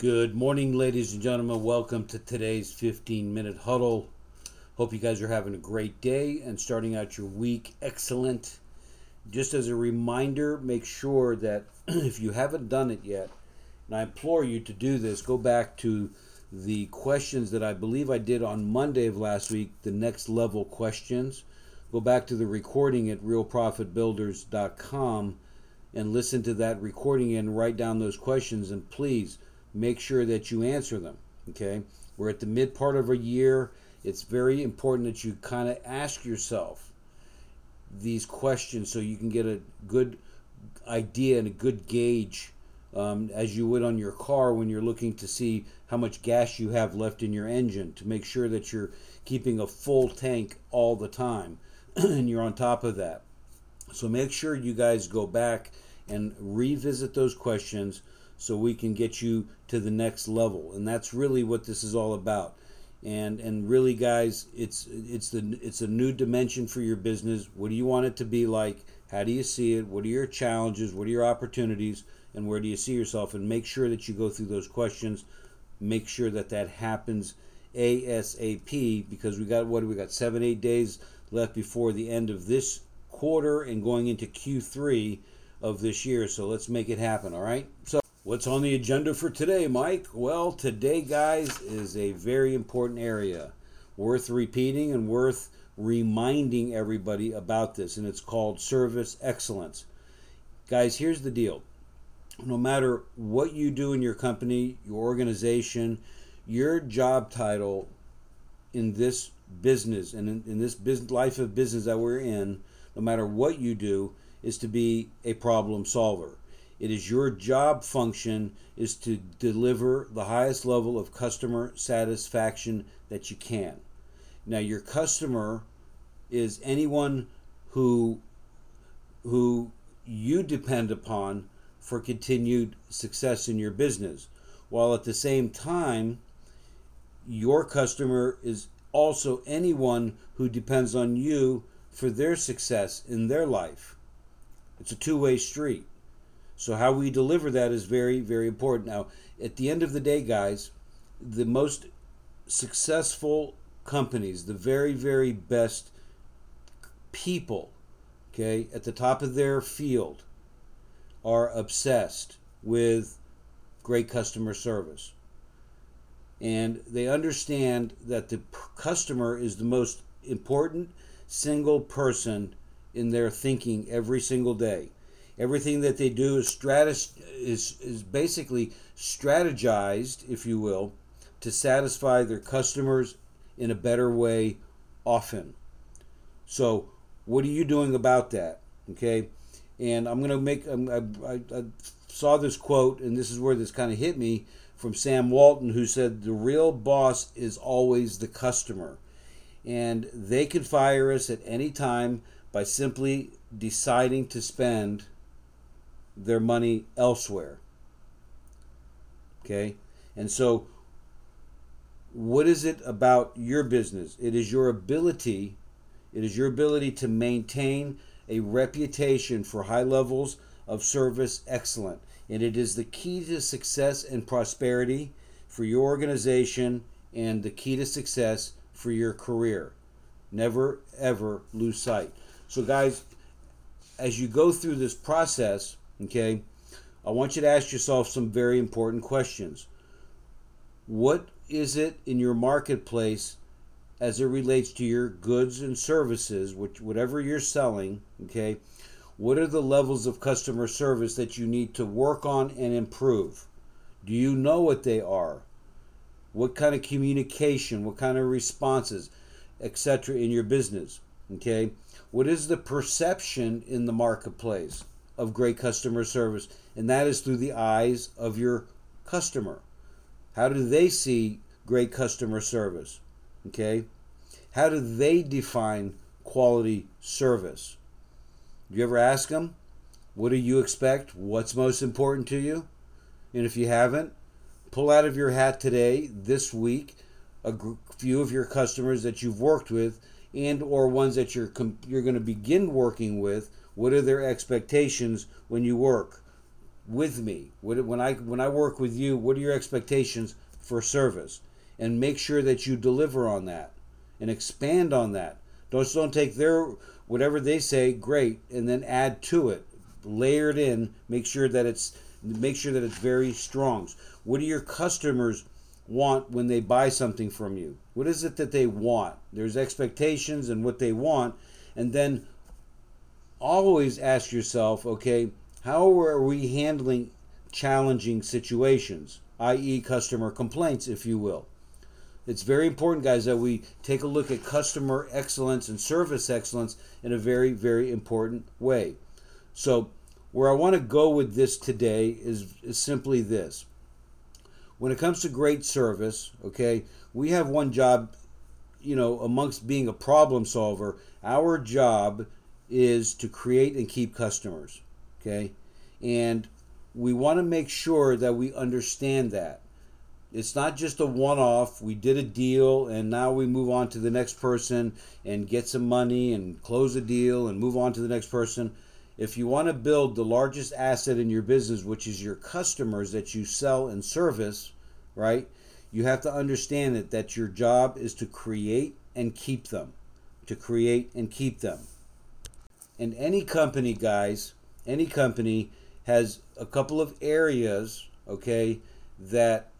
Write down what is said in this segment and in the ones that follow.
Good morning, ladies and gentlemen. Welcome to today's 15 minute huddle. Hope you guys are having a great day and starting out your week excellent. Just as a reminder, make sure that if you haven't done it yet, and I implore you to do this, go back to the questions that I believe I did on Monday of last week, the next level questions. Go back to the recording at realprofitbuilders.com and listen to that recording and write down those questions. And please, make sure that you answer them. Okay, we're at the mid part of a year. It's very important that you kind of ask yourself these questions so you can get a good idea and a good gauge um, as you would on your car when you're looking to see how much gas you have left in your engine to make sure that you're keeping a full tank all the time and you're on top of that. So make sure you guys go back and revisit those questions so we can get you to the next level. And that's really what this is all about. And and really guys it's it's the it's a new dimension for your business. What do you want it to be like? How do you see it? What are your challenges? What are your opportunities? And where do you see yourself? And make sure that you go through those questions. Make sure that that happens asap because we got what we got? Seven eight days left before the end of this quarter and going into q3 of this year. So let's make it happen all right? So What's on the agenda for today, Mike? Well, today, guys, is a very important area, worth repeating and worth reminding everybody about this, and it's called service excellence. Guys, here's the deal no matter what you do in your company, your organization, your job title in this business and in, in this business, life of business that we're in, no matter what you do, is to be a problem solver. It is your job function is to deliver the highest level of customer satisfaction that you can. Now your customer is anyone who who you depend upon for continued success in your business while at the same time your customer is also anyone who depends on you for their success in their life. It's a two-way street. So how we deliver that is very, very important. Now, at the end of the day, guys, the most successful companies, the very, very best people, okay, at the top of their field, are obsessed with great customer service. And they understand that the customer is the most important single person in their thinking every single day. Everything that they do is stratis- is is basically strategized, if you will, to satisfy their customers in a better way often. So, what are you doing about that? Okay, and I'm gonna make. I, I, I saw this quote, and this is where this kind of hit me from Sam Walton, who said, "The real boss is always the customer." and they can fire us at any time by simply deciding to spend their money elsewhere. Okay? And so, what is it about your business? It is your ability, it is your ability to maintain a reputation for high levels of service excellent. And it is the key to success and prosperity for your organization and the key to success for your career. Never, ever lose sight. So, guys, as you go through this process, Okay? I want you to ask yourself some very important questions. What is it in your marketplace as it relates to your goods and services, which whatever you're selling, okay? What are the levels of customer service that you need to work on and improve? Do you know what they are? What kind of communication, what kind of responses, etc. in your business? Okay? What is the perception in the marketplace? Of great customer service, and that is through the eyes of your customer. How do they see great customer service? Okay? How do they define quality service? Do you ever ask them, what do you expect? What's most important to you? And if you haven't, pull out of your hat today, this week, a few of your customers that you've worked with and or ones that you're you're going to begin working with what are their expectations when you work with me? What, when I when I work with you, what are your expectations for service? And make sure that you deliver on that and expand on that. Don't don't take their whatever they say, great, and then add to it. Layer it in. Make sure that it's make sure that it's very strong. What do your customers want when they buy something from you? What is it that they want? There's expectations and what they want, and then always ask yourself, okay, how are we handling challenging situations, i.e., customer complaints, if you will? It's very important, guys, that we take a look at customer excellence and service excellence in a very, very important way. So, where I want to go with this today is, is simply this. When it comes to great service, okay, we have one job, you know, amongst being a problem solver, our job is to create and keep customers, okay? And we want to make sure that we understand that. It's not just a one off. We did a deal and now we move on to the next person and get some money and close a deal and move on to the next person. If you want to build the largest asset in your business, which is your customers that you sell and service, right? You have to understand it that your job is to create and keep them. To create and keep them. And any company, guys, any company has a couple of areas, okay, that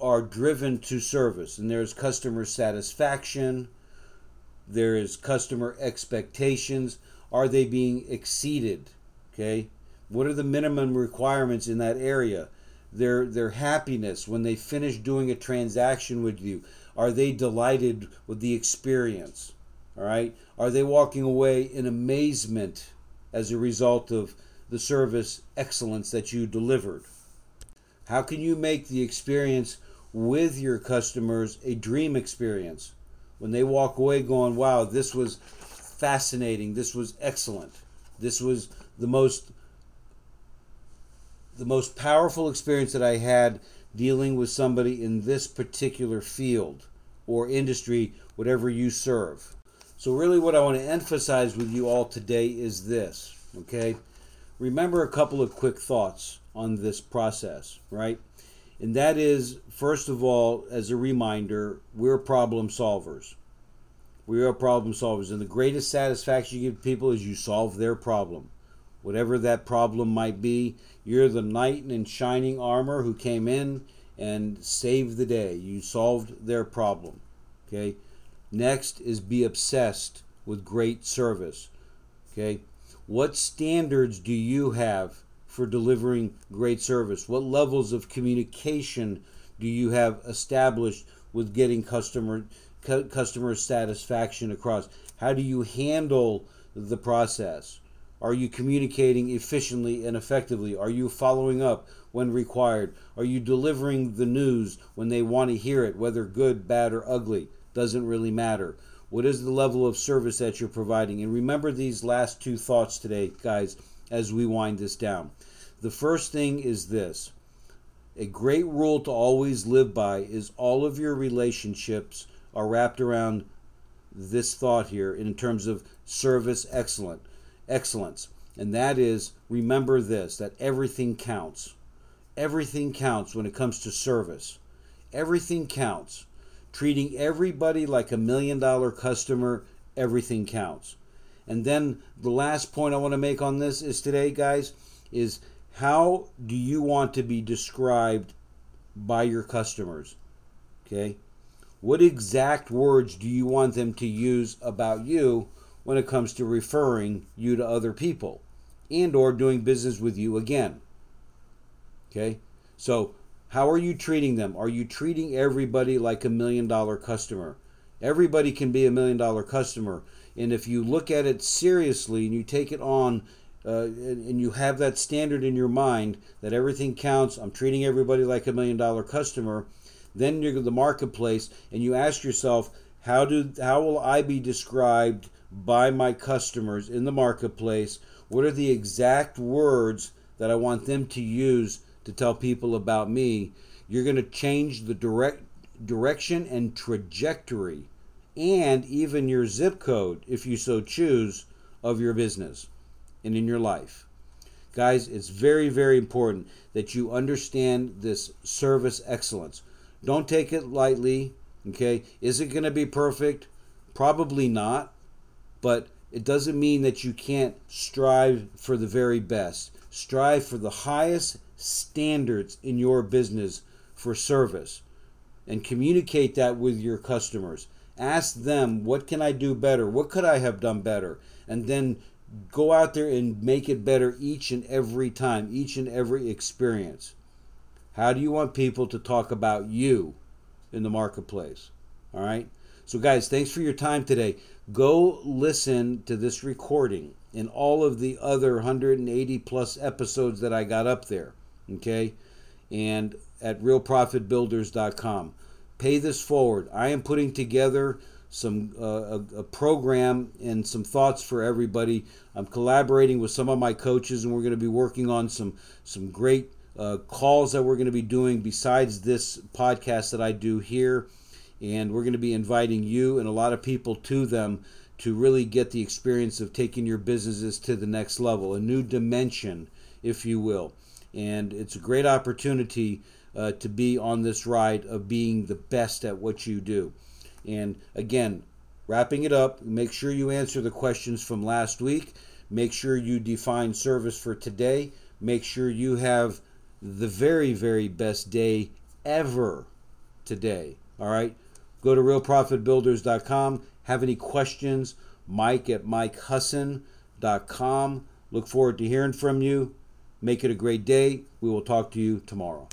are driven to service. And there's customer satisfaction, there is customer expectations. Are they being exceeded? Okay. What are the minimum requirements in that area? Their their happiness when they finish doing a transaction with you. Are they delighted with the experience? All right. Are they walking away in amazement as a result of the service excellence that you delivered? How can you make the experience with your customers a dream experience? When they walk away going, wow, this was fascinating, this was excellent, this was the most the most powerful experience that I had dealing with somebody in this particular field or industry, whatever you serve. So, really, what I want to emphasize with you all today is this, okay? Remember a couple of quick thoughts on this process, right? And that is, first of all, as a reminder, we're problem solvers. We are problem solvers. And the greatest satisfaction you give people is you solve their problem. Whatever that problem might be, you're the knight in shining armor who came in and saved the day. You solved their problem. Okay? Next is be obsessed with great service. Okay? What standards do you have for delivering great service? What levels of communication do you have established with getting customer cu- customer satisfaction across? How do you handle the process? Are you communicating efficiently and effectively? Are you following up when required? Are you delivering the news when they want to hear it, whether good, bad, or ugly? Doesn't really matter. What is the level of service that you're providing? And remember these last two thoughts today, guys, as we wind this down. The first thing is this a great rule to always live by is all of your relationships are wrapped around this thought here in terms of service excellent excellence and that is remember this that everything counts everything counts when it comes to service everything counts treating everybody like a million dollar customer, everything counts. And then the last point I want to make on this is today, guys, is how do you want to be described by your customers? Okay? What exact words do you want them to use about you when it comes to referring you to other people and or doing business with you again? Okay? So how are you treating them? Are you treating everybody like a million dollar customer? Everybody can be a million dollar customer. And if you look at it seriously and you take it on uh, and, and you have that standard in your mind that everything counts, I'm treating everybody like a million dollar customer, then you're the marketplace and you ask yourself, how do how will I be described by my customers in the marketplace? What are the exact words that I want them to use to tell people about me, you're going to change the direct direction and trajectory and even your zip code if you so choose of your business and in your life. Guys, it's very, very important that you understand this service excellence. Don't take it lightly, okay? Is it going to be perfect? Probably not, but it doesn't mean that you can't strive for the very best. Strive for the highest standards in your business for service and communicate that with your customers. Ask them, what can I do better? What could I have done better? And then go out there and make it better each and every time, each and every experience. How do you want people to talk about you in the marketplace? All right. So, guys, thanks for your time today. Go listen to this recording and all of the other 180 plus episodes that I got up there. Okay. And at realprofitbuilders.com. Pay this forward. I am putting together some uh, a, a, program and some thoughts for everybody. I'm collaborating with some of my coaches, and we're going to be working on some some great uh, calls that we're going to be doing besides this podcast that I do here. And we're going to be inviting you and a lot of people to them to really get the experience of taking your businesses to the next level, a new dimension, if you will. And it's a great opportunity uh, to be on this ride of being the best at what you do. And again, wrapping it up, make sure you answer the questions from last week. Make sure you define service for today. Make sure you have the very, very best day ever today. All right? Go to realprofitbuilders.com. Have any questions? Mike at mikehusson.com. Look forward to hearing from you. Make it a great day. We will talk to you tomorrow.